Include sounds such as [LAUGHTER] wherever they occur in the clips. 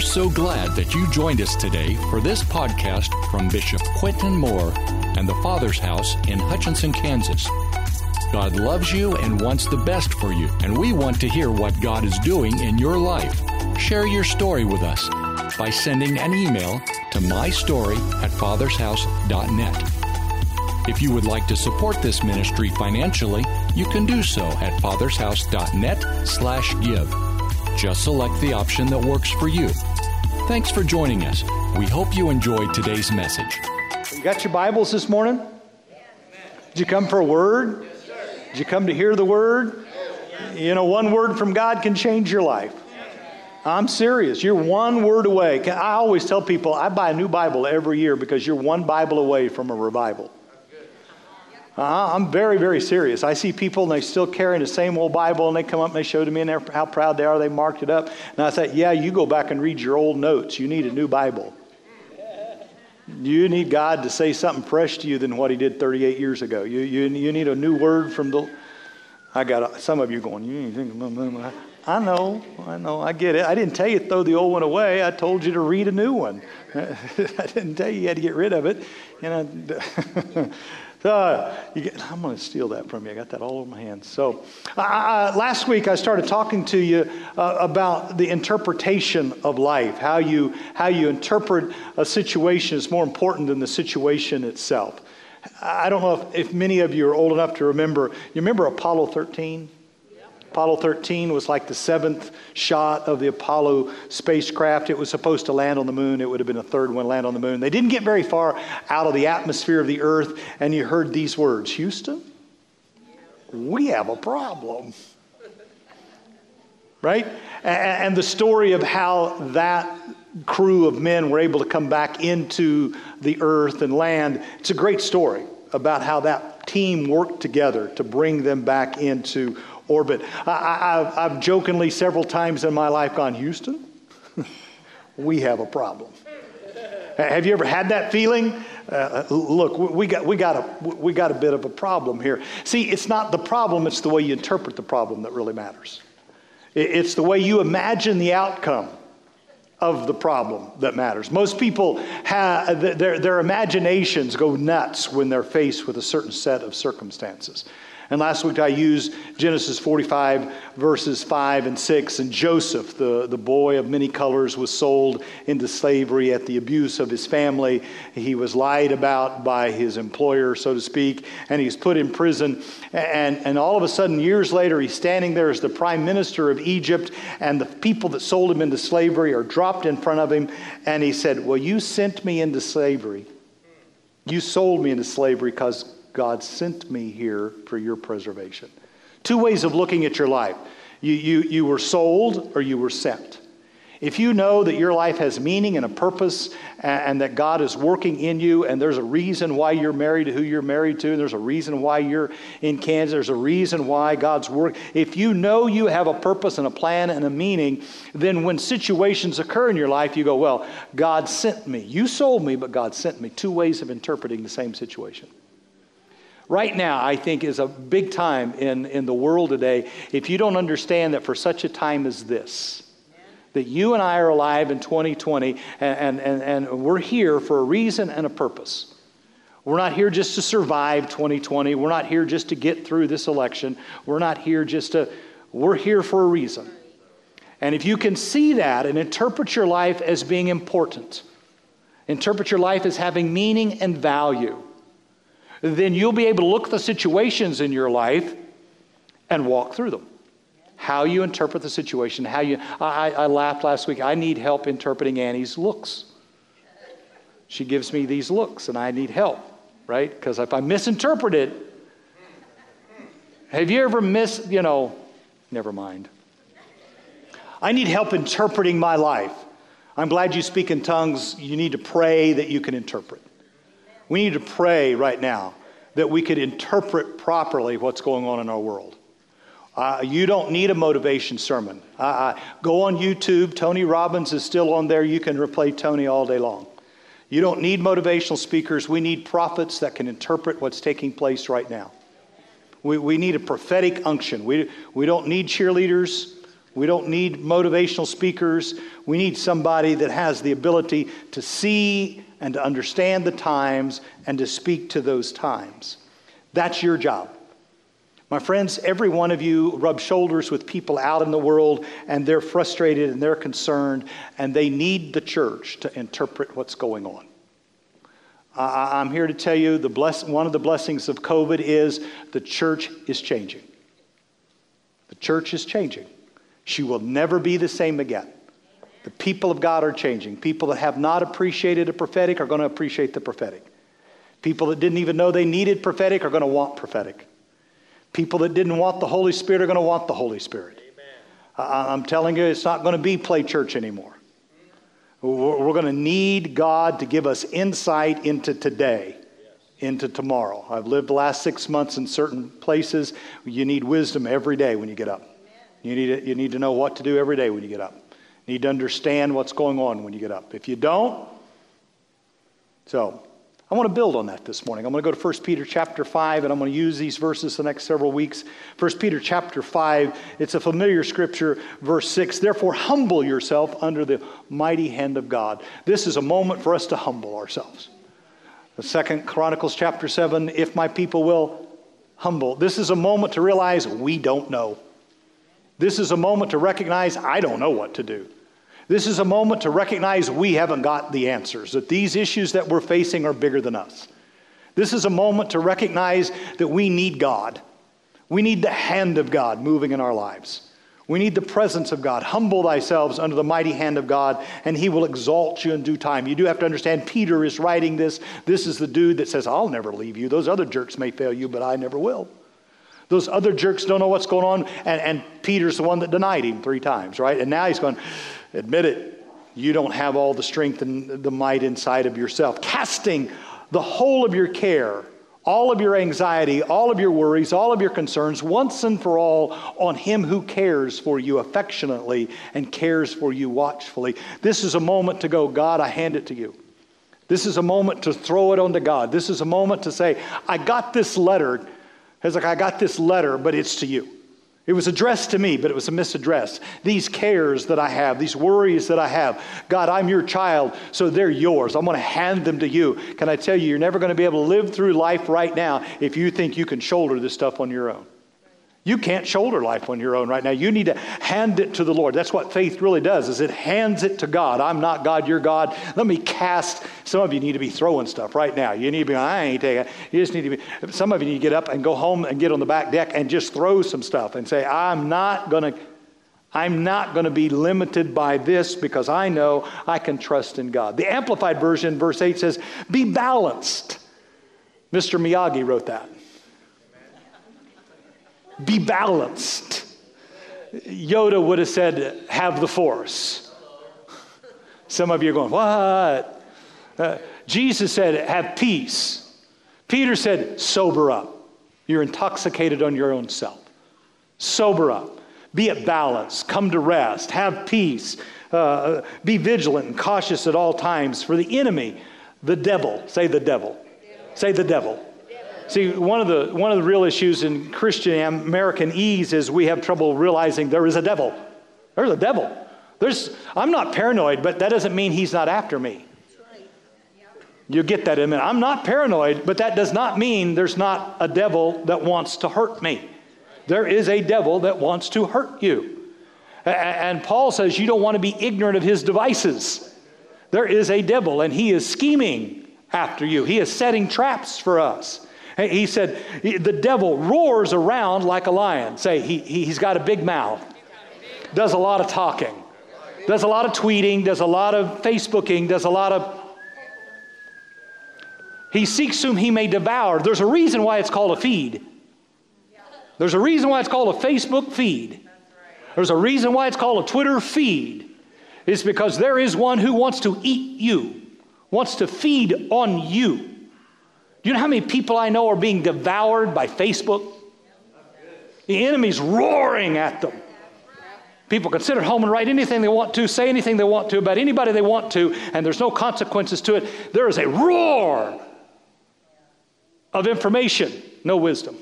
We're so glad that you joined us today for this podcast from Bishop Quintin Moore and the Father's House in Hutchinson, Kansas. God loves you and wants the best for you, and we want to hear what God is doing in your life. Share your story with us by sending an email to mystory at fathershouse.net. If you would like to support this ministry financially, you can do so at fathershouse.net slash give. Just select the option that works for you. Thanks for joining us. We hope you enjoyed today's message. You got your Bibles this morning? Did you come for a word? Did you come to hear the word? You know, one word from God can change your life. I'm serious. You're one word away. I always tell people I buy a new Bible every year because you're one Bible away from a revival. Uh, I'm very, very serious. I see people and they're still carrying the same old Bible and they come up and they show to me and they're how proud they are. They marked it up. And I said, Yeah, you go back and read your old notes. You need a new Bible. You need God to say something fresh to you than what He did 38 years ago. You, you, you need a new word from the. I got some of you going, you ain't thinking, I know, I know, I get it. I didn't tell you to throw the old one away. I told you to read a new one. [LAUGHS] I didn't tell you you had to get rid of it. You know, [LAUGHS] Uh, get, I'm going to steal that from you. I got that all over my hands. So, last week I started talking to you uh, about the interpretation of life. How you how you interpret a situation is more important than the situation itself. I don't know if, if many of you are old enough to remember. You remember Apollo 13? Apollo 13 was like the seventh shot of the Apollo spacecraft. It was supposed to land on the moon. It would have been a third one land on the moon. They didn't get very far out of the atmosphere of the Earth, and you heard these words Houston, we have a problem. Right? And the story of how that crew of men were able to come back into the earth and land, it's a great story about how that team worked together to bring them back into orbit. I, have jokingly several times in my life gone, Houston, [LAUGHS] we have a problem. Have you ever had that feeling? Uh, look, we got, we, got a, we got a bit of a problem here. See, it's not the problem, it's the way you interpret the problem that really matters. It's the way you imagine the outcome of the problem that matters. Most people have their, their imaginations go nuts when they're faced with a certain set of circumstances. And last week I used Genesis 45, verses 5 and 6. And Joseph, the, the boy of many colors, was sold into slavery at the abuse of his family. He was lied about by his employer, so to speak, and he's put in prison. And, and all of a sudden, years later, he's standing there as the prime minister of Egypt, and the people that sold him into slavery are dropped in front of him. And he said, Well, you sent me into slavery. You sold me into slavery because God sent me here for your preservation. Two ways of looking at your life you, you, you were sold or you were sent. If you know that your life has meaning and a purpose and, and, that God is working in you and there's a reason why you're married to who you're married to, and there's a reason why you're in Kansas, there's a reason why God's work. If you know you have a purpose and a plan and a meaning, then when situations occur in your life, you go, Well, God sent me. You sold me, but God sent me. Two ways of interpreting the same situation right now, I think, is a big time in, in the world today if you don't understand that for such a time as this, that you and I are alive in 2020 and, and, and we're here for a reason and a purpose. We're not here just to survive 2020. We're not here just to get through this election. We're not here just to, we're here for a reason. And if you can see that and interpret your life as being important, interpret your life as having meaning and value, then you'll be able to look at the situations in your life and walk through them. How you interpret the situation, how you. I, I laughed last week. I need help interpreting Annie's looks. She gives me these looks, and I need help, right? Because if I misinterpret it, have you ever missed, you know, never mind. I need help interpreting my life. I'm glad you speak in tongues. You need to pray that you can interpret. We need to pray right now that we could interpret properly what's going on in our world. Uh, you don't need a motivation sermon. Uh, uh, go on YouTube. Tony Robbins is still on there. You can replay Tony all day long. You don't need motivational speakers. We need prophets that can interpret what's taking place right now. We, we need a prophetic unction. We, we don't need cheerleaders. We don't need motivational speakers. We need somebody that has the ability to see and to understand the times and to speak to those times. That's your job. My friends, every one of you rub shoulders with people out in the world and they're frustrated and they're concerned and they need the church to interpret what's going on. I'm here to tell you the bless, one of the blessings of COVID is the church is changing. The church is changing. She will never be the same again. The people of God are changing. People that have not appreciated the prophetic are going to appreciate the prophetic. People that didn't even know they needed prophetic are going to want prophetic. People that didn't want the Holy Spirit are going to want the Holy Spirit. I'm telling you, it's not going to be play church anymore. We're going to need God to give us insight into today, into tomorrow. I've lived the last six months in certain places. You need wisdom every day when you get up. You need, to, you need to know what to do every day when you get up. You need to understand what's going on when you get up. If you don't, so I want to build on that this morning. I'm going to go to 1 Peter chapter 5, and I'm going to use these verses the next several weeks. 1 Peter chapter 5, it's a familiar scripture, verse 6. Therefore, humble yourself under the mighty hand of God. This is a moment for us to humble ourselves. The second Chronicles chapter 7, if my people will humble. This is a moment to realize we don't know. This is a moment to recognize I don't know what to do. This is a moment to recognize we haven't got the answers, that these issues that we're facing are bigger than us. This is a moment to recognize that we need God. We need the hand of God moving in our lives. We need the presence of God. Humble thyself under the mighty hand of God, and he will exalt you in due time. You do have to understand, Peter is writing this. This is the dude that says, I'll never leave you. Those other jerks may fail you, but I never will. Those other jerks don't know what's going on, and, and Peter's the one that denied him three times, right? And now he's going, Admit it, you don't have all the strength and the might inside of yourself. Casting the whole of your care, all of your anxiety, all of your worries, all of your concerns, once and for all, on Him who cares for you affectionately and cares for you watchfully. This is a moment to go, God, I hand it to you. This is a moment to throw it onto God. This is a moment to say, I got this letter. It's like, I got this letter, but it's to you. It was addressed to me, but it was a misaddress. These cares that I have, these worries that I have, God, I'm your child, so they're yours. I'm going to hand them to you. Can I tell you, you're never going to be able to live through life right now if you think you can shoulder this stuff on your own. You can't shoulder life on your own right now. You need to hand it to the Lord. That's what faith really does, is it hands it to God. I'm not God, you're God. Let me cast. Some of you need to be throwing stuff right now. You need to be, I ain't taking it. You just need to be, some of you need to get up and go home and get on the back deck and just throw some stuff and say, I'm not going to, I'm not going to be limited by this because I know I can trust in God. The Amplified Version, verse 8 says, Be balanced. Mr. Miyagi wrote that be balanced. Yoda would have said, have the force. Some of you are going, what? Uh, Jesus said, have peace. Peter said, sober up. You're intoxicated on your own self. Sober up. Be at balance. Come to rest. Have peace. Uh, be vigilant and cautious at all times, for the enemy, the devil, say the devil. Say the devil See, one of the one of the real issues in Christian American ease is we have trouble realizing there is a devil. There's a devil. There's I'm not paranoid, but that doesn't mean he's not after me. You get that in a minute. I'm not paranoid, but that does not mean there's not a devil that wants to hurt me. There is a devil that wants to hurt you. And Paul says you don't want to be ignorant of his devices. There is a devil, and he is scheming after you, he is setting traps for us. He said, the devil roars around like a lion. Say, he, he's got a big mouth, does a lot of talking, does a lot of tweeting, does a lot of Facebooking, does a lot of. He seeks whom he may devour. There's a reason why it's called a feed. There's a reason why it's called a Facebook feed. There's a reason why it's called a Twitter feed. It's because there is one who wants to eat you, wants to feed on you. Do you know how many people I know are being devoured by Facebook? The enemy's roaring at them. People can sit at home and write anything they want to, say anything they want to about anybody they want to, and there's no consequences to it. There is a roar of information, no wisdom.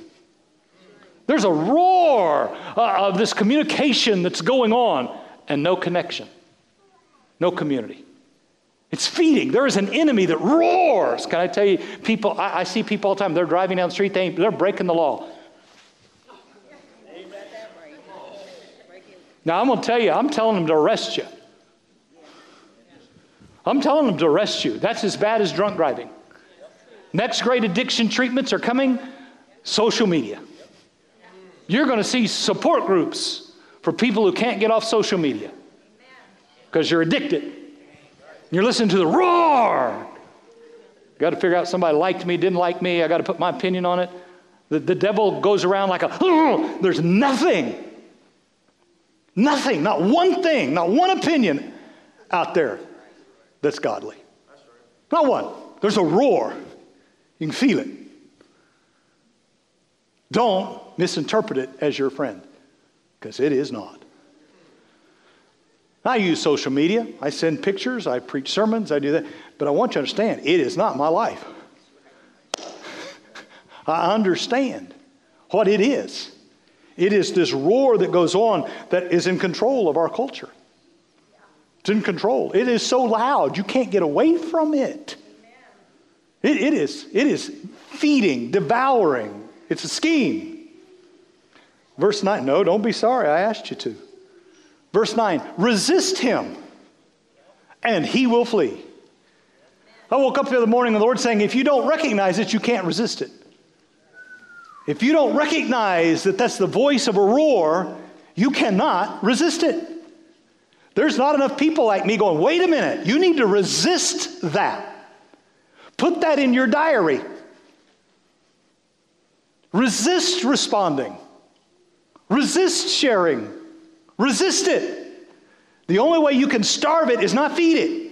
There's a roar uh, of this communication that's going on and no connection, no community. It's feeding. There is an enemy that roars. Can I tell you, people, I, I see people all the time, they're driving down the street, they, they're breaking the law. Now, I'm going to tell you, I'm telling them to arrest you. I'm telling them to arrest you. That's as bad as drunk driving. Next great addiction treatments are coming social media. You're going to see support groups for people who can't get off social media because you're addicted. You're listening to the roar. Got to figure out somebody liked me, didn't like me. I got to put my opinion on it. The, the devil goes around like a, [LAUGHS] there's nothing, nothing, not one thing, not one opinion out there that's godly. Not one. There's a roar. You can feel it. Don't misinterpret it as your friend, because it is not. I use social media. I send pictures. I preach sermons. I do that. But I want you to understand, it is not my life. [LAUGHS] I understand what it is. It is this roar that goes on that is in control of our culture. It's in control. It is so loud, you can't get away from it. It, it, is, it is feeding, devouring. It's a scheme. Verse 9, no, don't be sorry. I asked you to. Verse 9, resist him and he will flee. I woke up the other morning the Lord saying, if you don't recognize it, you can't resist it. If you don't recognize that that's the voice of a roar, you cannot resist it. There's not enough people like me going, wait a minute, you need to resist that. Put that in your diary. Resist responding. Resist sharing. Resist it. The only way you can starve it is not feed it.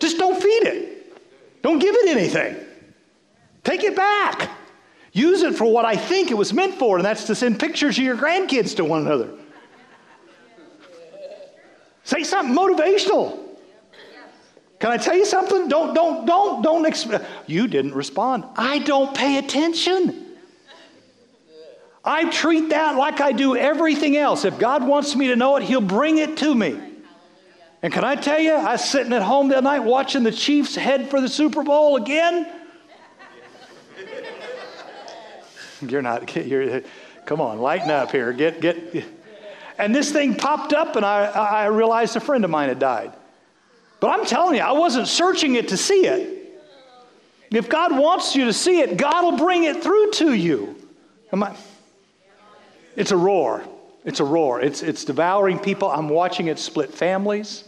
Just don't feed it. Don't give it anything. Take it back. Use it for what I think it was meant for, and that's to send pictures of your grandkids to one another. Say something motivational. Can I tell you something? Don't, don't, don't, don't. Exp- you didn't respond. I don't pay attention. I treat that like I do everything else. If God wants me to know it, He'll bring it to me. And can I tell you, I was sitting at home that night watching the Chiefs head for the Super Bowl again. [LAUGHS] you're not, [LAUGHS] you're, come on, lighten up here. Get, get. And this thing popped up, and I, I realized a friend of mine had died. But I'm telling you, I wasn't searching it to see it. If God wants you to see it, God will bring it through to you. Am I? It's a roar. It's a roar. It's, it's devouring people. I'm watching it split families.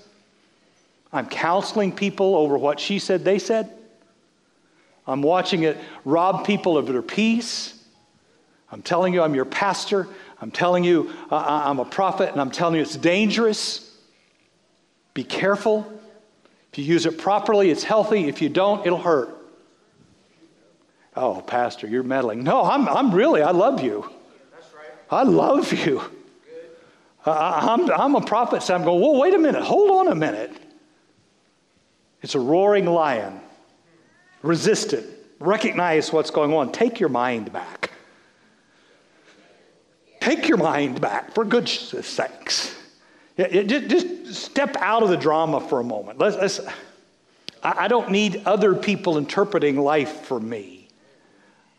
I'm counseling people over what she said, they said. I'm watching it rob people of their peace. I'm telling you, I'm your pastor. I'm telling you, uh, I'm a prophet, and I'm telling you it's dangerous. Be careful. If you use it properly, it's healthy. If you don't, it'll hurt. Oh, Pastor, you're meddling. No, I'm, I'm really, I love you. I love you. I, am I'm, I'm a prophet, so I'm going, well, wait a minute, hold on a minute. It's a roaring lion. Resist it. Recognize what's going on. Take your mind back. Take your mind back, for goodness sakes. Yeah, just, just step out of the drama for a moment. Let's, let's, I, I don't need other people interpreting life for me.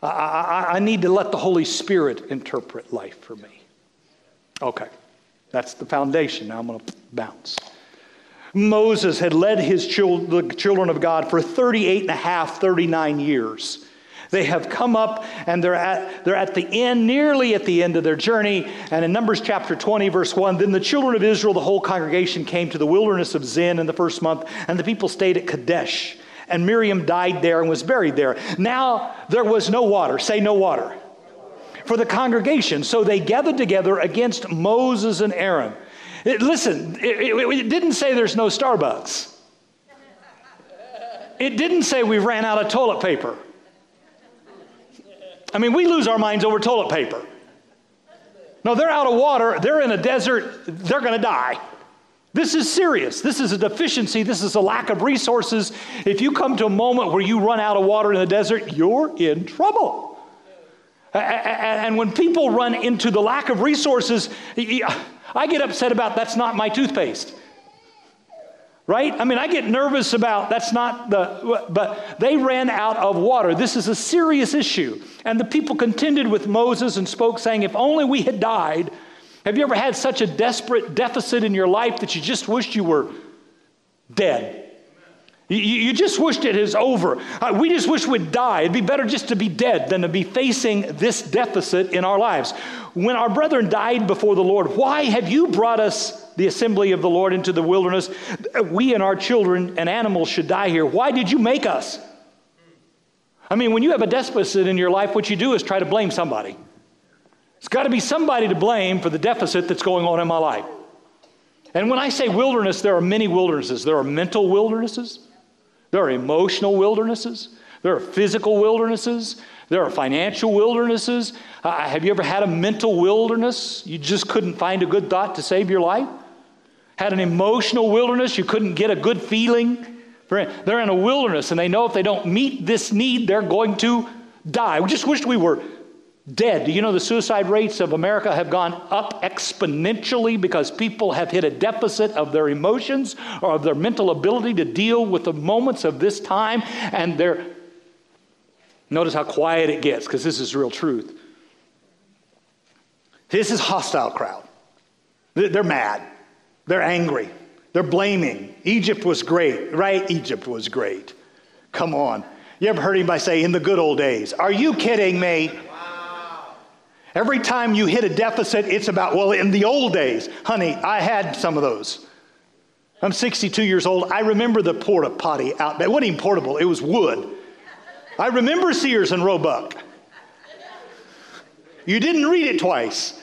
I, I, I need to let the Holy Spirit interpret life for me. Okay, that's the foundation. Now I'm going to bounce. Moses had led his children, the children of God for 38 and a half, 39 years. They have come up and they're at, they're at the end, nearly at the end of their journey. And in Numbers chapter 20, verse 1, then the children of Israel, the whole congregation, came to the wilderness of Zin in the first month, and the people stayed at Kadesh and Miriam died there and was buried there. Now there was no water. Say no water. For the congregation. So they gathered together against Moses and Aaron. It, listen, it, it, it didn't say there's no Starbucks. It didn't say we ran out of toilet paper. I mean, we lose our minds over toilet paper. No, they're out of water, they're in a desert, they're going to die. This is serious. This is a deficiency. This is a lack of resources. If you come to a moment where you run out of water in the desert, you're in trouble. And when people run into the lack of resources, I get upset about that's not my toothpaste. Right? I mean, I get nervous about that's not the, but they ran out of water. This is a serious issue. And the people contended with Moses and spoke, saying, If only we had died. Have you ever had such a desperate deficit in your life that you just wished you were dead? You, you just wished it is over. Uh, we just wish we'd die. It'd be better just to be dead than to be facing this deficit in our lives. When our brethren died before the Lord, why have you brought us, the assembly of the Lord, into the wilderness? We and our children and animals should die here. Why did you make us? I mean, when you have a deficit in your life, what you do is try to blame somebody. It's got to be somebody to blame for the deficit that's going on in my life. And when I say wilderness, there are many wildernesses. There are mental wildernesses, there are emotional wildernesses. There are physical wildernesses. There are financial wildernesses. Uh, have you ever had a mental wilderness? You just couldn't find a good thought to save your life? Had an emotional wilderness? You couldn't get a good feeling? They're in a wilderness and they know if they don't meet this need, they're going to die. We just wish we were dead. Do you know the suicide rates of America have gone up exponentially because people have hit a deficit of their emotions or of their mental ability to deal with the moments of this time and they're Notice how quiet it gets because this is real truth. This is hostile crowd. They're mad. They're angry. They're blaming. Egypt was great, right? Egypt was great. Come on. You ever heard anybody say, in the good old days? Are you kidding me? Every time you hit a deficit, it's about, well, in the old days, honey, I had some of those. I'm 62 years old. I remember the porta potty out there. It wasn't even portable, it was wood. I remember Sears and Roebuck. You didn't read it twice.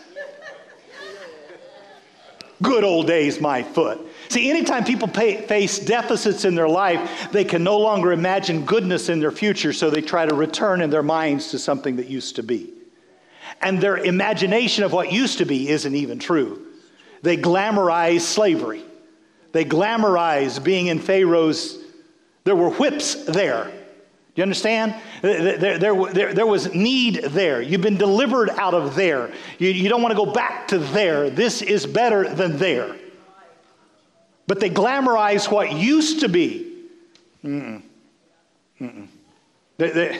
Good old days, my foot. See, anytime people pay, face deficits in their life, they can no longer imagine goodness in their future, so they try to return in their minds to something that used to be and their imagination of what used to be isn't even true. They glamorize slavery, they glamorize being in Pharaoh's. There were whips there. Do you understand? There, there, there, there, was need there. You've been delivered out of there. You, you don't want to go back to there. This is better than there. But they glamorize what used to be. Mm-mm. Mm-mm. They, they,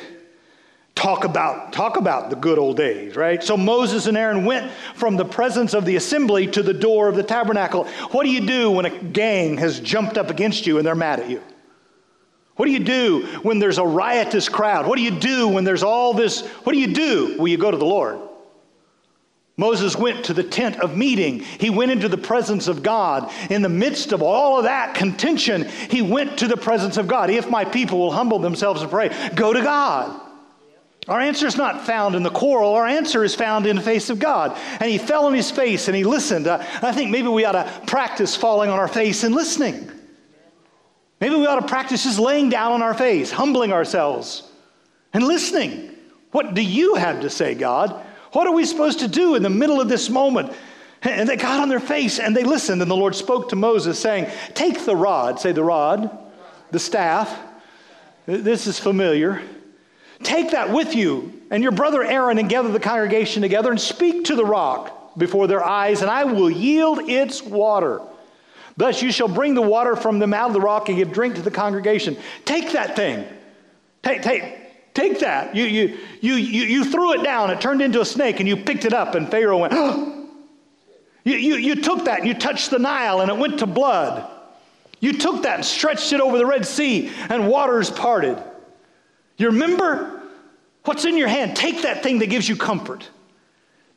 talk about talk about the good old days right so moses and aaron went from the presence of the assembly to the door of the tabernacle what do you do when a gang has jumped up against you and they're mad at you what do you do when there's a riotous crowd what do you do when there's all this what do you do well you go to the lord Moses went to the tent of meeting. He went into the presence of God. In the midst of all of that contention, he went to the presence of God. If my people will humble themselves and pray, go to God. Our answer is not found in the quarrel. Our answer is found in the face of God. And he fell on his face and he listened. Uh, I think maybe we ought to practice falling on our face and listening. Maybe we ought to practice just laying down on our face, humbling ourselves, and listening. What do you have to say, God? What are we supposed to do in the middle of this moment? And they got on their face and they listened. And the Lord spoke to Moses, saying, Take the rod, say the rod, the staff. This is familiar. Take that with you and your brother Aaron and gather the congregation together and speak to the rock before their eyes, and I will yield its water. Thus you shall bring the water from them out of the rock and give drink to the congregation. Take that thing. Take, take, take that. You, you, you, you, you threw it down, it turned into a snake, and you picked it up, and Pharaoh went, oh. [GASPS] You, you, you took that and you touched the Nile, and it went to blood. You took that and stretched it over the Red Sea, and waters parted. You remember what's in your hand? Take that thing that gives you comfort.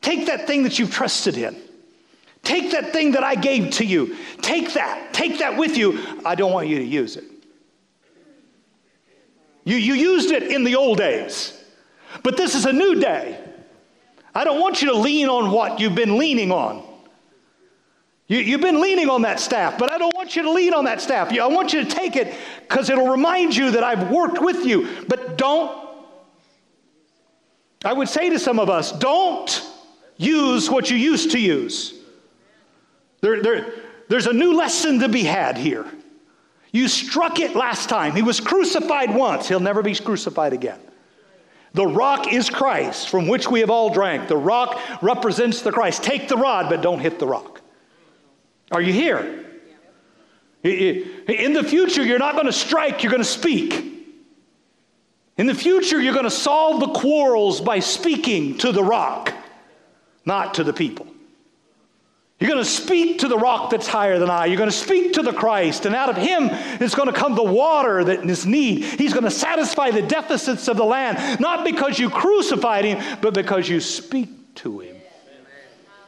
Take that thing that you've trusted in. Take that thing that I gave to you. Take that. Take that with you. I don't want you to use it. You, you used it in the old days, but this is a new day. I don't want you to lean on what you've been leaning on. You, have been leaning on that staff, but I don't want you to lean on that staff. I want you to take it because it'll remind you that I've worked with you. But don't, I would say to some of us, don't use what you used to use. There, there, there's a new lesson to be had here. You struck it last time. He was crucified once, he'll never be crucified again. The rock is Christ, from which we have all drank. The rock represents the Christ. Take the rod, but don't hit the rock. Are you here? In the future, you're not going to strike, you're going to speak. In the future, you're going to solve the quarrels by speaking to the rock, not to the people. You're going to speak to the rock that's higher than I. You're going to speak to the Christ, and out of him is going to come the water that is need. He's going to satisfy the deficits of the land, not because you crucified him, but because you speak to him.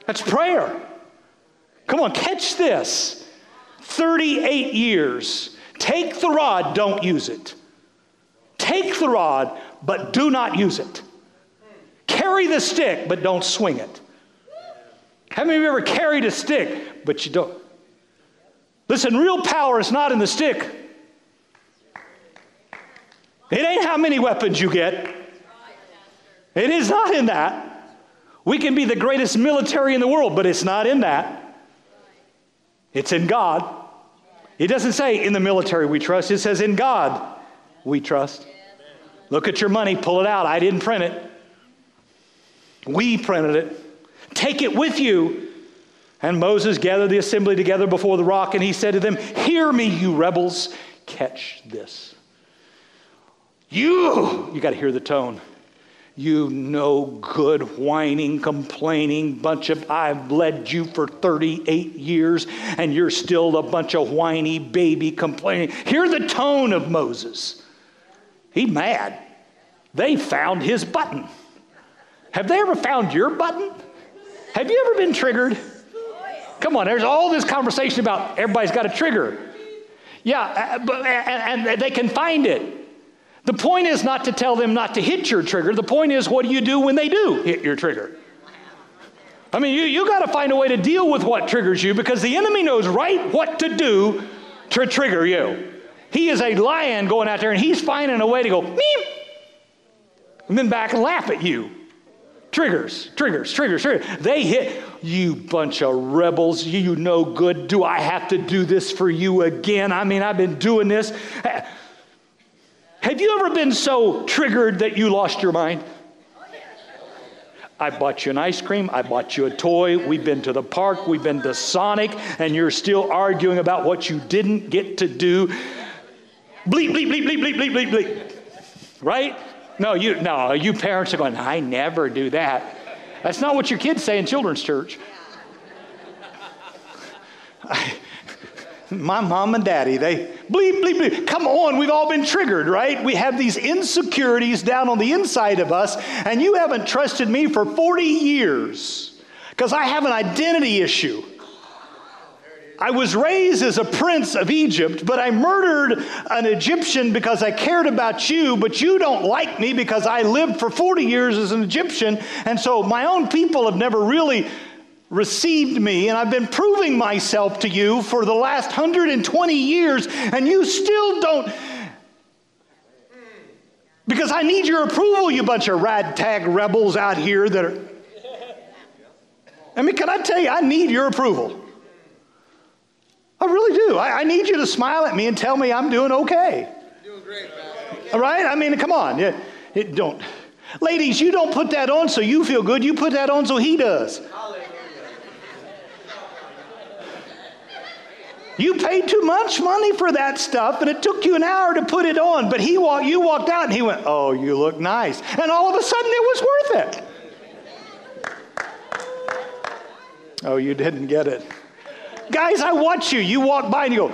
That's prayer. Come on, catch this. 38 years. Take the rod, don't use it. Take the rod, but do not use it. Carry the stick, but don't swing it. How many of you ever carried a stick, but you don't? Listen, real power is not in the stick. It ain't how many weapons you get. It is not in that. We can be the greatest military in the world, but it's not in that. It's in God. It doesn't say in the military we trust, it says in God we trust. Look at your money, pull it out. I didn't print it. We printed it. Take it with you. And Moses gathered the assembly together before the rock, and he said to them, Hear me, you rebels. Catch this. You, you got to hear the tone. You no good, whining, complaining bunch of, I've led you for 38 years, and you're still a bunch of whiny baby complaining. Hear the tone of Moses. He mad. They found his button. Have they ever found your button? Have you ever been triggered? Come on, there's all this conversation about everybody's got a trigger. Yeah, uh, and, and they can find it. The point is not to tell them not to hit your trigger. The point is, what do you do when they do hit your trigger? I mean, you, you got to find a way to deal with what triggers you because the enemy knows right what to do to trigger you. He is a lion going out there and he's finding a way to go, meep, and then back and laugh at you. Triggers, triggers, triggers, triggers. They hit you, bunch of rebels. You no good. Do I have to do this for you again? I mean, I've been doing this. Have you ever been so triggered that you lost your mind? I bought you an ice cream. I bought you a toy. We've been to the park. We've been to Sonic, and you're still arguing about what you didn't get to do. Bleep, bleep, bleep, bleep, bleep, bleep, bleep, bleep. Right? No, you no, you parents are going, I never do that. That's not what your kids say in children's church. [LAUGHS] my mom and daddy, they bleep, bleep, bleep. Come on, we've all been triggered, right? We have these insecurities down on the inside of us, and you haven't trusted me for 40 years because I have an identity issue. I was raised as a prince of Egypt, but I murdered an Egyptian because I cared about you, but you don't like me because I lived for 40 years as an Egyptian. And so my own people have never really received me, and I've been proving myself to you for the last 120 years, and you still don't. Because I need your approval, you bunch of ragtag rebels out here that are. I mean, can I tell you, I need your approval. I really do. I, I, need you to smile at me and tell me I'm doing okay. Doing great, All right? I mean, come on. Yeah, it don't. Ladies, you don't put that on so you feel good. You put that on so he does. You paid too much money for that stuff, and it took you an hour to put it on. But he walked, you walked out, and he went, "Oh, you look nice," and all of a sudden it was worth it. Oh, you didn't get it. Guys, I watch you. You walk by and you go,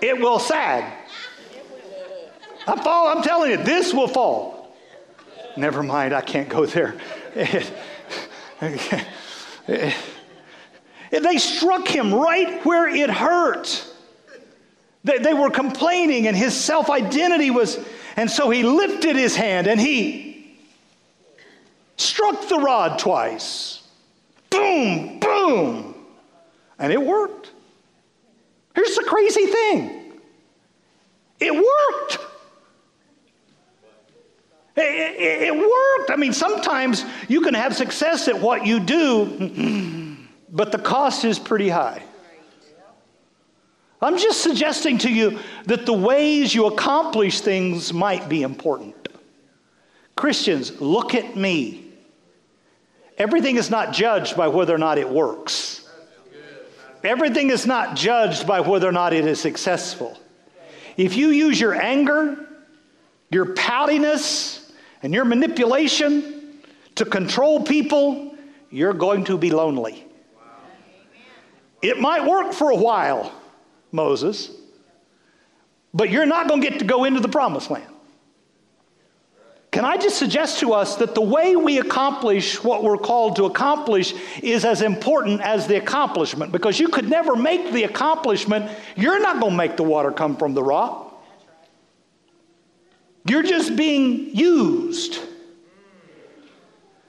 it will sag. I fall, I'm telling you, this will fall. Never mind, I can't go there. [LAUGHS] they struck him right where it hurt. They, they were complaining, and his self identity was, and so he lifted his hand and he struck the rod twice boom, boom. And it worked. Here's the crazy thing it worked. It, it, it, worked. I mean, sometimes you can have success at what you do, but the cost is pretty high. I'm just suggesting to you that the ways you accomplish things might be important. Christians, look at me. Everything is not judged by whether or not it works. Everything is not judged by whether or not it is successful. If you use your anger, your poutiness, and your manipulation to control people, you're going to be lonely. It might work for a while, Moses, but you're not going to get to go into the promised land. Can I just suggest to us that the way we accomplish what we're called to accomplish is as important as the accomplishment? Because you could never make the accomplishment. You're not going to make the water come from the rock. You're just being used.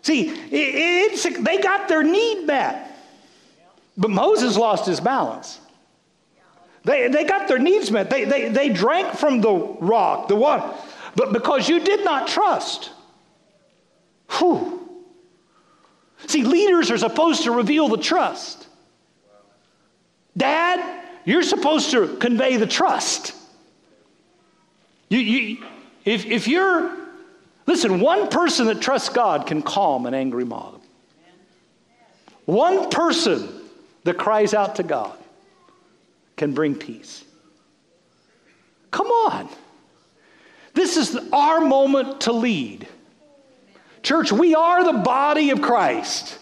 See, they got their need met, but Moses lost his balance. They, they got their needs met. They, they, they drank from the rock, the water. But because you did not trust, whew. See, leaders are supposed to reveal the trust. Dad, you're supposed to convey the trust. You, you, if, if you're, listen, one person that trusts God can calm an angry mob. One person that cries out to God can bring peace. Come on. This is our moment to lead. Church, we are the body of Christ.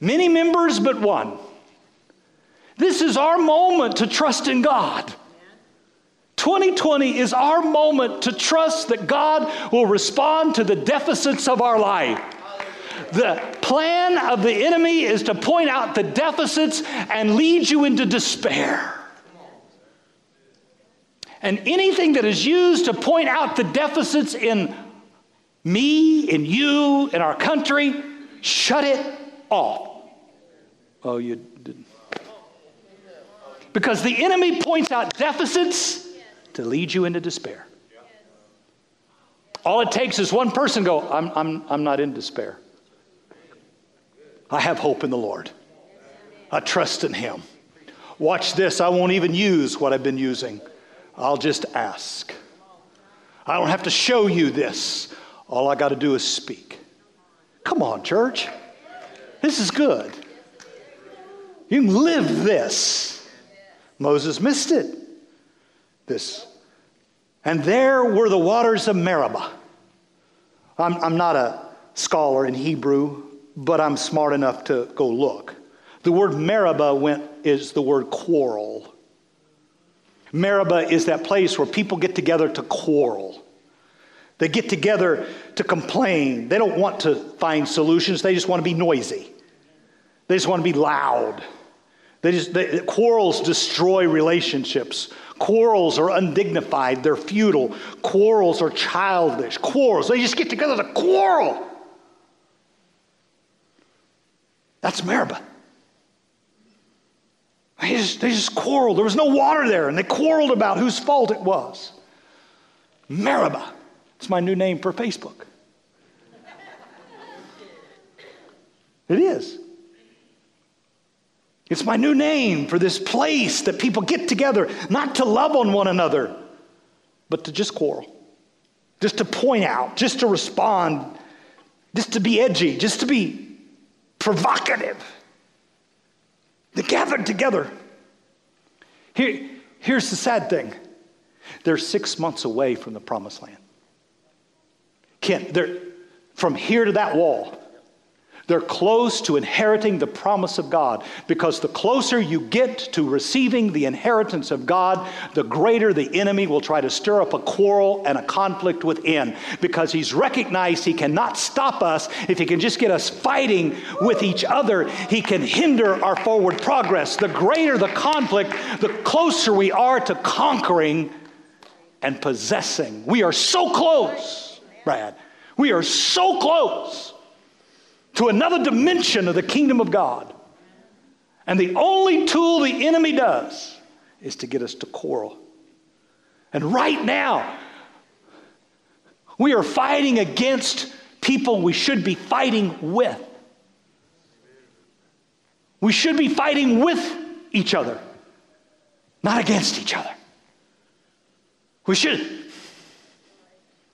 Many members, but one. This is our moment to trust in God. 2020 is our moment to trust that God will respond to the deficits of our life. The plan of the enemy is to point out the deficits and lead you into despair. And anything that is used to point out the deficits in me, in you, in our country, shut it off. Oh, you didn't. Because the enemy points out deficits to lead you into despair. All it takes is one person go, I'm, I'm, I'm not in despair. I have hope in the Lord. I trust in Him. Watch this. I won't even use what I've been using. I'll just ask. I don't have to show you this. All I got to do is speak. Come on, church. This is good. You can live this. Moses missed it. This. And there were the waters of Meribah. I'm, I'm not a scholar in Hebrew, but I'm smart enough to go look. The word Meribah went, is the word quarrel. Meribah is that place where people get together to quarrel. They get together to complain. They don't want to find solutions, they just want to be noisy. They just want to be loud. They just, they, quarrels destroy relationships. Quarrels are undignified, they're futile. Quarrels are childish. Quarrels, they just get together to quarrel. That's Meribah. They just, they just quarreled. There was no water there, and they quarreled about whose fault it was. Meribah. It's my new name for Facebook. It is. It's my new name for this place that people get together, not to love on one another, but to just quarrel, just to point out, just to respond, just to be edgy, just to be provocative. They gathered together. Here, here's the sad thing they're six months away from the promised land. Kent, they're from here to that wall. They're close to inheriting the promise of God because the closer you get to receiving the inheritance of God, the greater the enemy will try to stir up a quarrel and a conflict within because he's recognized he cannot stop us if he can just get us fighting with each other. He can hinder our forward progress. The greater the conflict, the closer we are to conquering and possessing. We are so close, Brad. We are so close to another dimension of the kingdom of God. And the only tool the enemy does is to get us to quarrel. And right now, we are fighting against people we should be fighting with. We should be fighting with each other, not against each other. We should.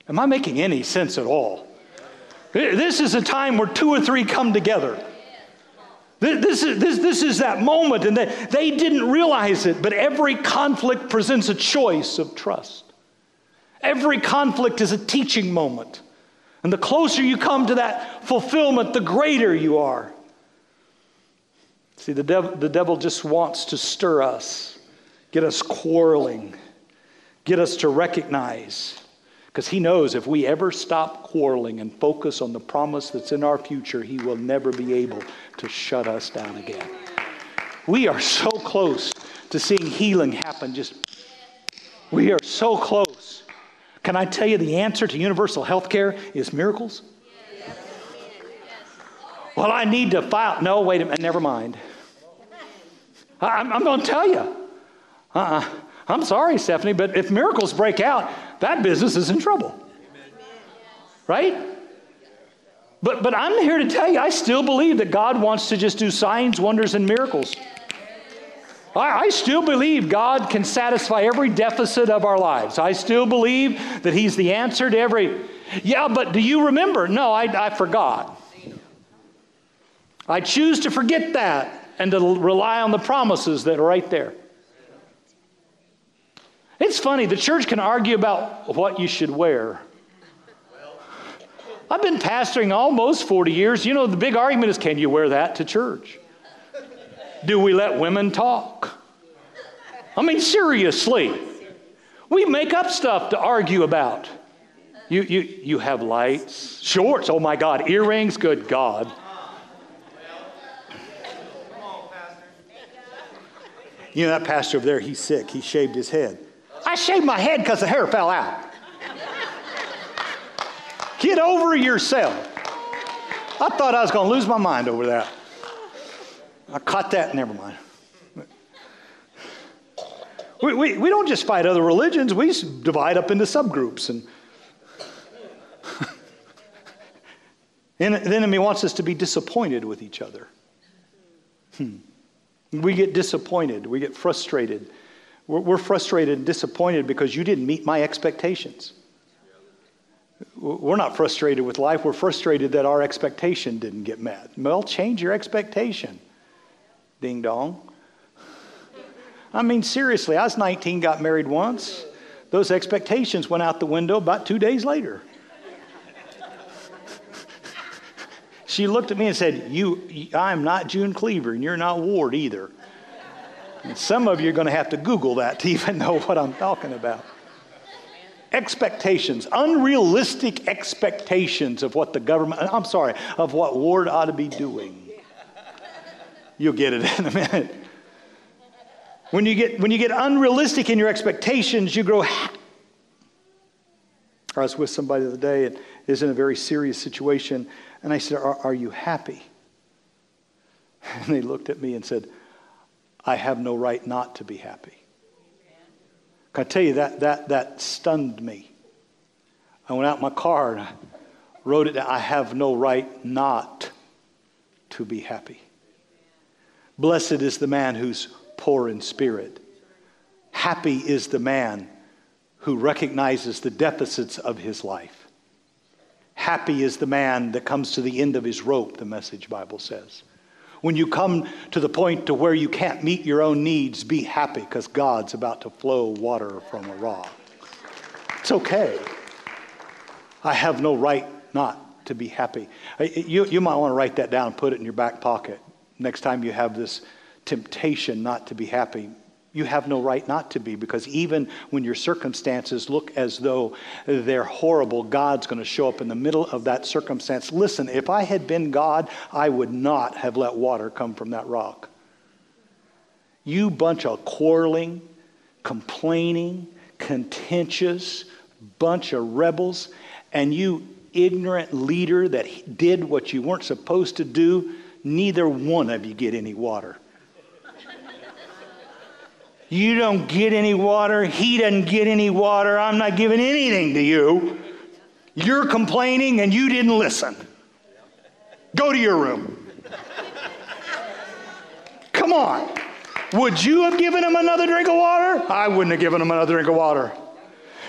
Am I making any sense at all? This is a time where two or three come together. This is, this, this is that moment, and they, they didn't realize it, but every conflict presents a choice of trust. Every conflict is a teaching moment. And the closer you come to that fulfillment, the greater you are. See, the, dev- the devil just wants to stir us, get us quarreling, get us to recognize because he knows if we ever stop quarreling and focus on the promise that's in our future, he will never be able to shut us down again. We are so close to seeing healing happen. Just we are so close. Can I tell you the answer to universal health care is miracles? Well, I need to file. No, wait a minute. Never mind. I'm, I'm going to tell you. Uh-uh. I'm sorry, Stephanie, but if miracles break out, that business is in trouble. Right? But, but I'm here to tell you, I still believe that God wants to just do signs, wonders, and miracles. I, I still believe God can satisfy every deficit of our lives. I still believe that He's the answer to every. Yeah, but do you remember? No, I, I forgot. I choose to forget that and to rely on the promises that are right there. It's funny, the church can argue about what you should wear. I've been pastoring almost 40 years. You know, the big argument is can you wear that to church? Do we let women talk? I mean, seriously. We make up stuff to argue about. You, you, you have lights, shorts, oh my God, earrings, good God. You know, that pastor over there, he's sick. He shaved his head. I shaved my head because the hair fell out. Get over yourself. I thought I was going to lose my mind over that. I caught that, never mind. We, we, we don't just fight other religions, we divide up into subgroups. [LAUGHS] And, the enemy wants us to be disappointed with each other. Hmm. We get disappointed, we get frustrated we're, we're frustrated and disappointed because you didn't meet my expectations. We're not frustrated with life. We're frustrated that our expectation didn't get met. Well, change your expectation. Ding dong. I mean, seriously, I was 19, got married once. Those expectations went out the window about two days later. [LAUGHS] she looked at me and said, you, I'm not June Cleaver, and you're not Ward either. And some of you are going to have to Google that to even know what I'm talking about. Expectations, unrealistic expectations of what the government, uh, I'm sorry, of what Ward ought to be doing. You'll get it [LAUGHS] in a minute. When you get, when you get unrealistic in your expectations, you grow. I was with somebody the other day and is in a very serious situation, and I said, Are, are you happy? [LAUGHS] And they looked at me and said, I have no right not to be happy. Can I tell you that that that stunned me? I went out in my car and I wrote it down. I have no right not to be happy. Blessed is the man who's poor in spirit. Happy is the man who recognizes the deficits of his life. Happy is the man that comes to the end of his rope, the message Bible says. When you come to the point to where you can't meet your own needs, be happy because God's about to flow water from a rock. It's okay. I have no right not to be happy. You, you might want to write that down and put it in your back pocket. Next time you have this temptation not to be happy, you have no right not to be because even when your circumstances look as though they're horrible, God's going to show up in the middle of that circumstance. Listen, if I had been God, I would not have let water come from that rock. You bunch of quarreling, complaining, contentious bunch of rebels, and you ignorant leader that did what you weren't supposed to do, neither one of you get any water. You don't get any water. He doesn't get any water. I'm not giving anything to you. You're complaining and you didn't listen. Go to your room. Come on. Would you have given him another drink of water? I wouldn't have given him another drink of water.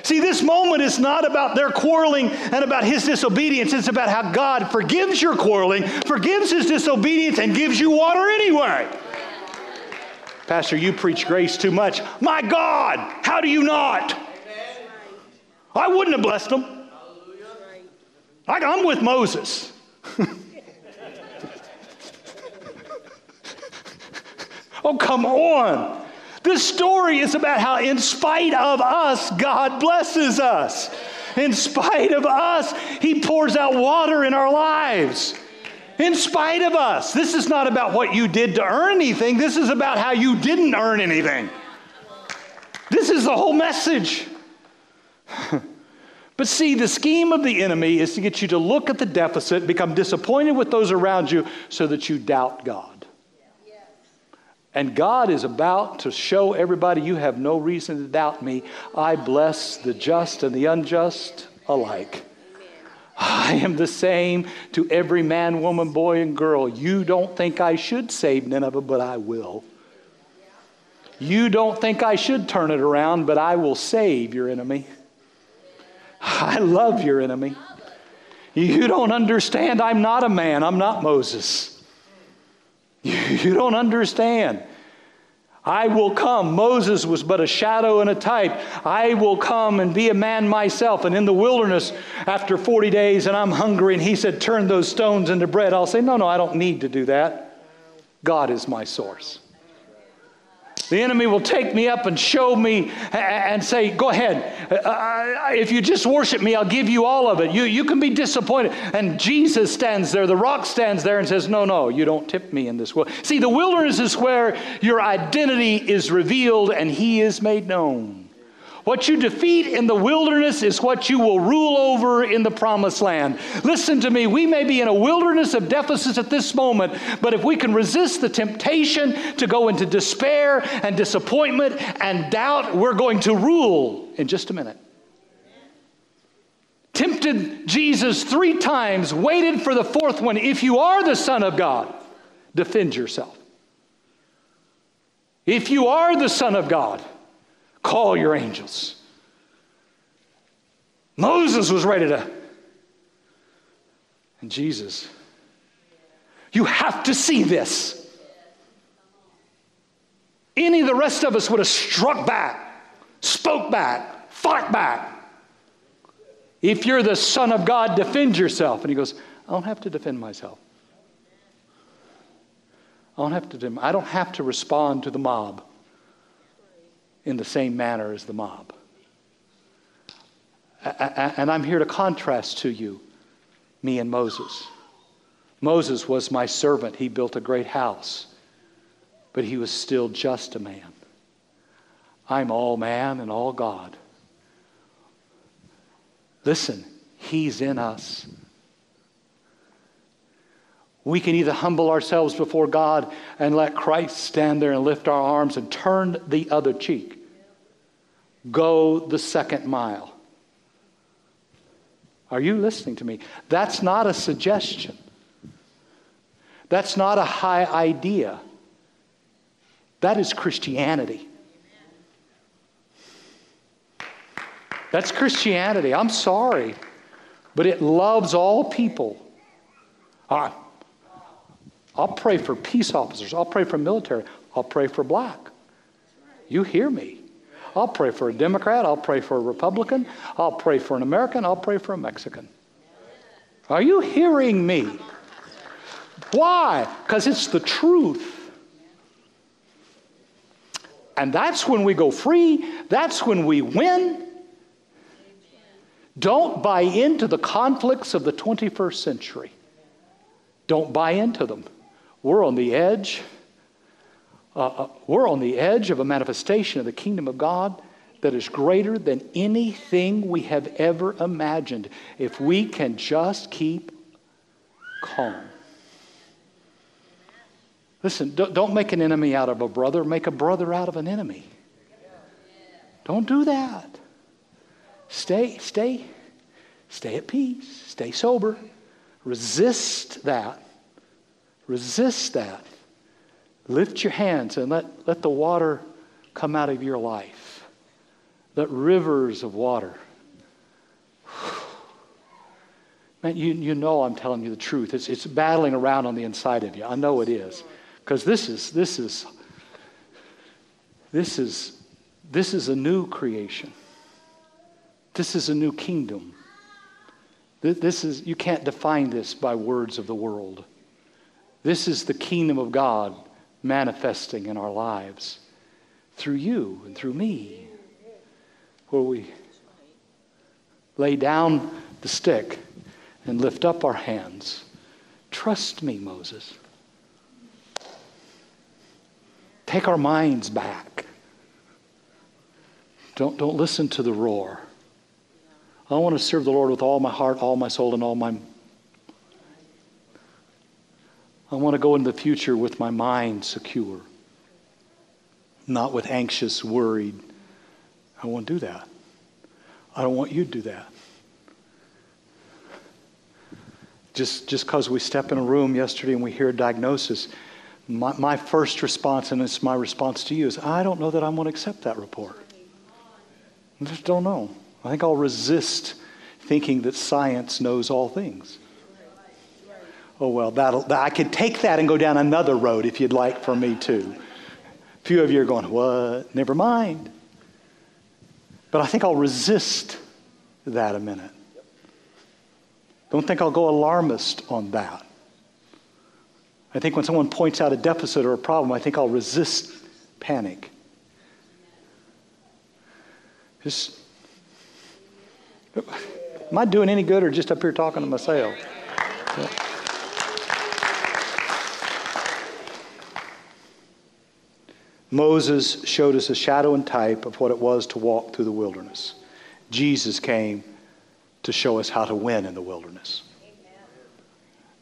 See, this moment is not about their quarreling and about his disobedience. It's about how God forgives your quarreling, forgives his disobedience, and gives you water anyway. Pastor, you preach grace too much. My God, how do you not? I wouldn't have blessed them. I'm with Moses. [LAUGHS] oh, come on. This story is about how, in spite of us, God blesses us. In spite of us, He pours out water in our lives. In spite of us. This is not about what you did to earn anything, this is about how you didn't earn anything. This is the whole message. [LAUGHS] But see, the scheme of the enemy is to get you to look at the deficit, become disappointed with those around you, so that you doubt God. And God is about to show everybody you have no reason to doubt me. I bless the just and the unjust alike. I am the same to every man, woman, boy, and girl. You don't think I should save Nineveh, but I will. You don't think I should turn it around, but I will save your enemy. I love your enemy. You don't understand. I'm not a man. I'm not Moses. You don't understand. I will come. Moses was but a shadow and a type. I will come and be a man myself. And in the wilderness, after 40 days, and I'm hungry, and he said, Turn those stones into bread. I'll say, No, no, I don't need to do that. God is my source. The enemy will take me up and show me and say, Go ahead. Uh, uh, if you just worship me, I'll give you all of it. You, you can be disappointed. And Jesus stands there, the rock stands there and says, No, no, you don't tip me in this world. See, the wilderness is where your identity is revealed and he is made known. What you defeat in the wilderness is what you will rule over in the promised land. Listen to me, we may be in a wilderness of deficits at this moment, but if we can resist the temptation to go into despair and disappointment and doubt, we're going to rule in just a minute. Tempted Jesus three times, waited for the fourth one. If you are the Son of God, defend yourself. If you are the Son of God, Call your angels. Moses was ready to. And Jesus, you have to see this. Any of the rest of us would have struck back, spoke back, fought back. If you're the Son of God, defend yourself. And he goes, I don't have to defend myself. I don't have to. I don't have to respond to the mob in the same manner as the mob. And I'm here to contrast to you me and Moses. Moses was my servant. He built a great house, but he was still just a man. I'm all man and all God. Listen, he's in us. We can either humble ourselves before God and let Christ stand there and lift our arms and turn the other cheek. Go the second mile. Are you listening to me? That's not a suggestion. That's not a high idea. That is Christianity. That's Christianity. I'm sorry, but it loves all people. All right. I'll pray for peace officers. I'll pray for military. I'll pray for black. You hear me. I'll pray for a Democrat. I'll pray for a Republican. I'll pray for an American. I'll pray for a Mexican. Are you hearing me? Why? Because it's the truth. And that's when we go free. That's when we win. Don't buy into the conflicts of the 21st century. Don't buy into them. We're on the edge. Uh, uh, we're on the edge of a manifestation of the kingdom of God that is greater than anything we have ever imagined if we can just keep calm. Listen, don't make an enemy out of a brother, make a brother out of an enemy. Don't do that. Stay, stay, stay at peace, stay sober. Resist that. Resist that. Lift your hands and let, let the water come out of your life. Let rivers of water. [SIGHS] Man, you, you know I'm telling you the truth. It's, it's battling around on the inside of you. I know it is. Because this is, this is, this is, this is a new creation. This is a new kingdom. This is, you can't define this by words of the world. This is the kingdom of God manifesting in our lives through you and through me, where we lay down the stick and lift up our hands. Trust me, Moses. Take our minds back. Don't, don't listen to the roar. I want to serve the Lord with all my heart, all my soul, and all my. I want to go into the future with my mind secure, not with anxious, worried. I won't do that. I don't want you to do that. Just just because we step in a room yesterday and we hear a diagnosis, my, my first response, and it's my response to you, is I don't know that I'm going to accept that report. I just don't know. I think I'll resist thinking that science knows all things. Oh, well, that'll, I could take that and go down another road if you'd like for me to. A few of you are going, What? Never mind. But I think I'll resist that a minute. Don't think I'll go alarmist on that. I think when someone points out a deficit or a problem, I think I'll resist panic. Just Am I doing any good or just up here talking to myself? Yeah. Moses showed us a shadow and type of what it was to walk through the wilderness. Jesus came to show us how to win in the wilderness.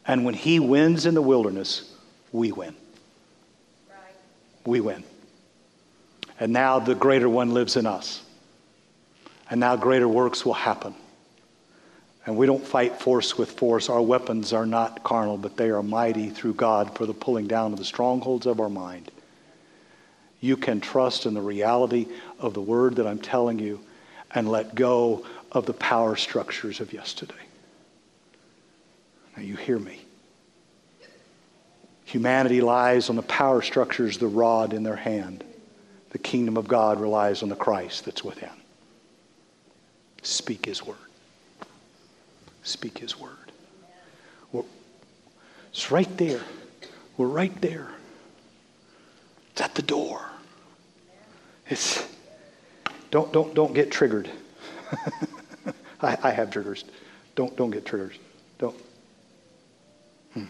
And when he wins in the wilderness, we win. We win. And now the greater one lives in us and now greater works will happen. And we don't fight force with force. Our weapons are not carnal, but they are mighty through God for the pulling down of the strongholds of our mind. You can trust in the reality of the word that I'm telling you and let go of the power structures of yesterday. Now, you hear me. Humanity lies on the power structures, the rod in their hand. The kingdom of God relies on the Christ that's within. Speak His word. Speak His word. We're, it's right there. We're right there. It's at the door. It's don't don't don't get triggered. [LAUGHS] I, I have triggers. Don't don't get triggers. Don't. Hmm.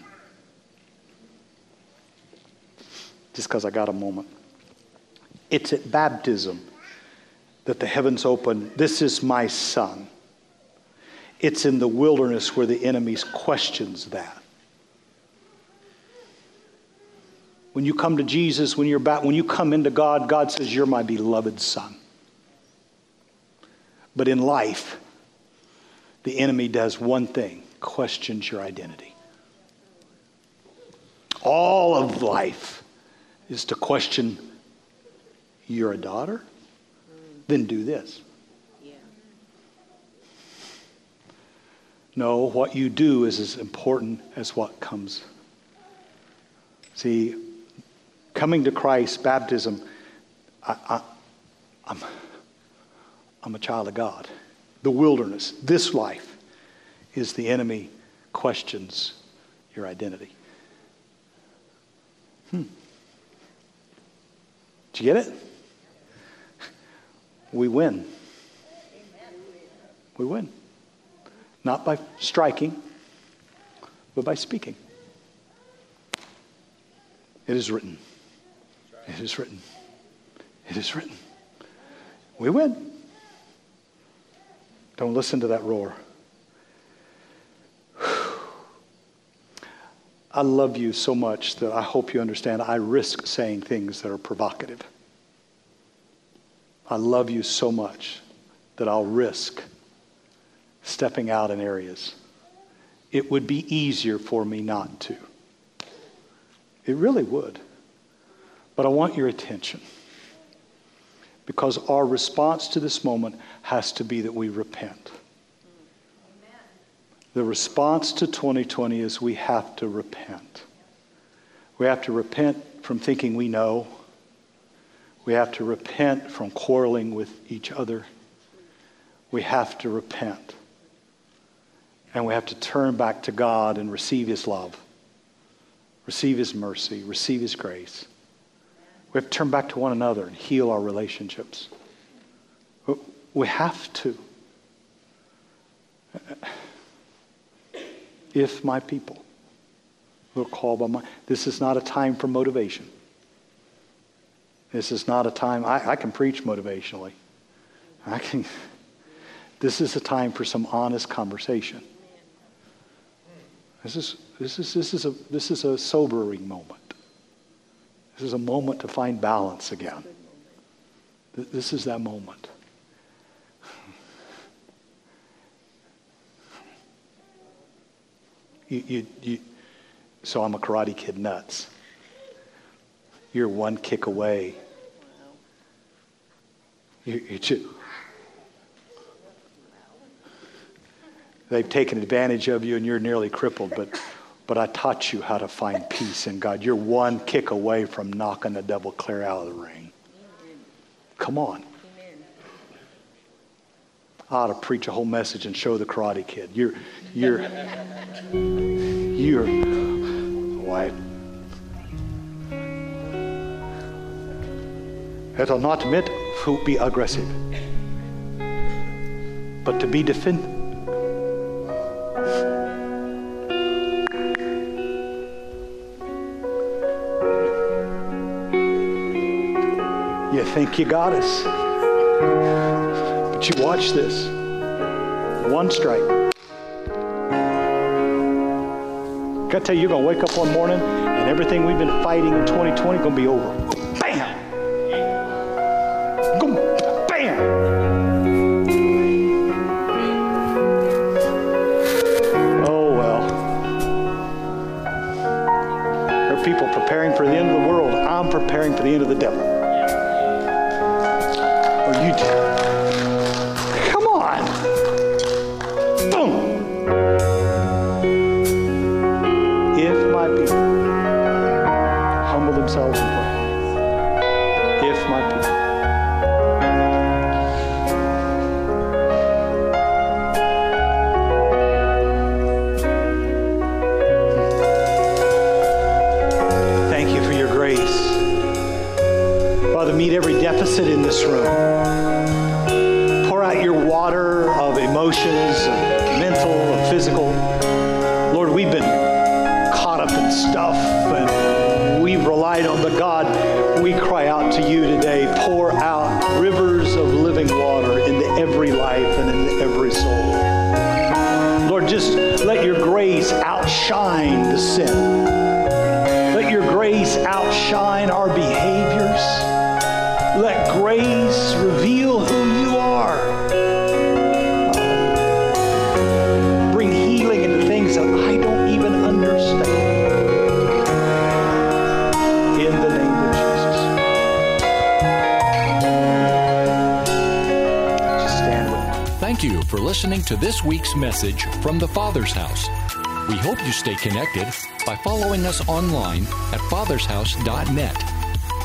Just because I got a moment. It's at baptism that the heavens open. This is my son. It's in the wilderness where the enemy questions that. When you come to Jesus, when you're back, when you come into God, God says, You're my beloved son. But in life, the enemy does one thing questions your identity. All of life is to question you're a daughter? then do this. No, what you do is as important as what comes. See, coming to Christ, baptism, I, I, I'm, I'm a child of God. The wilderness, this life, is the enemy questions your identity. Hmm. Did you get it? we win. We win. Not by striking, but by speaking. It is written. It is written. It is written. We win. Don't listen to that roar. [SIGHS] I love you so much that I hope you understand I risk saying things that are provocative. I love you so much that I'll risk stepping out in areas. It would be easier for me not to. It really would. But I want your attention because our response to this moment has to be that we repent. The response to 2020 is we have to repent. We have to repent from thinking we know. We have to repent from quarreling with each other. We have to repent. And we have to turn back to God and receive His love, receive His mercy, receive His grace. We have to turn back to one another and heal our relationships. We have to. If my people will call by my. This is not a time for motivation. This is not a time. I, I can preach motivationally. I can. This is a time for some honest conversation. This is, this is, this is, a, this is a sobering moment. This is a moment to find balance again. This is that moment. You, you, you, so I'm a karate kid nuts. You're one kick away. You, you just, they've taken advantage of you and you're nearly crippled, but but I taught you how to find peace in God. You're one kick away from knocking the devil clear out of the ring. Come on. I ought to preach a whole message and show the Karate Kid. You're, you're, you're, why? It'll not meant to be aggressive, but to be defend, think you got us. But you watch this. One strike. Gotta tell you, you're gonna wake up one morning and everything we've been fighting in 2020 gonna be over. Listening to this week's message from the Father's House. We hope you stay connected by following us online at fathershouse.net.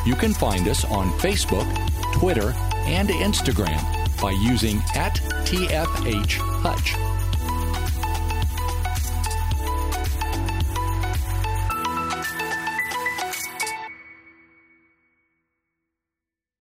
You can find us on Facebook, Twitter, and Instagram by using at TFH Hutch.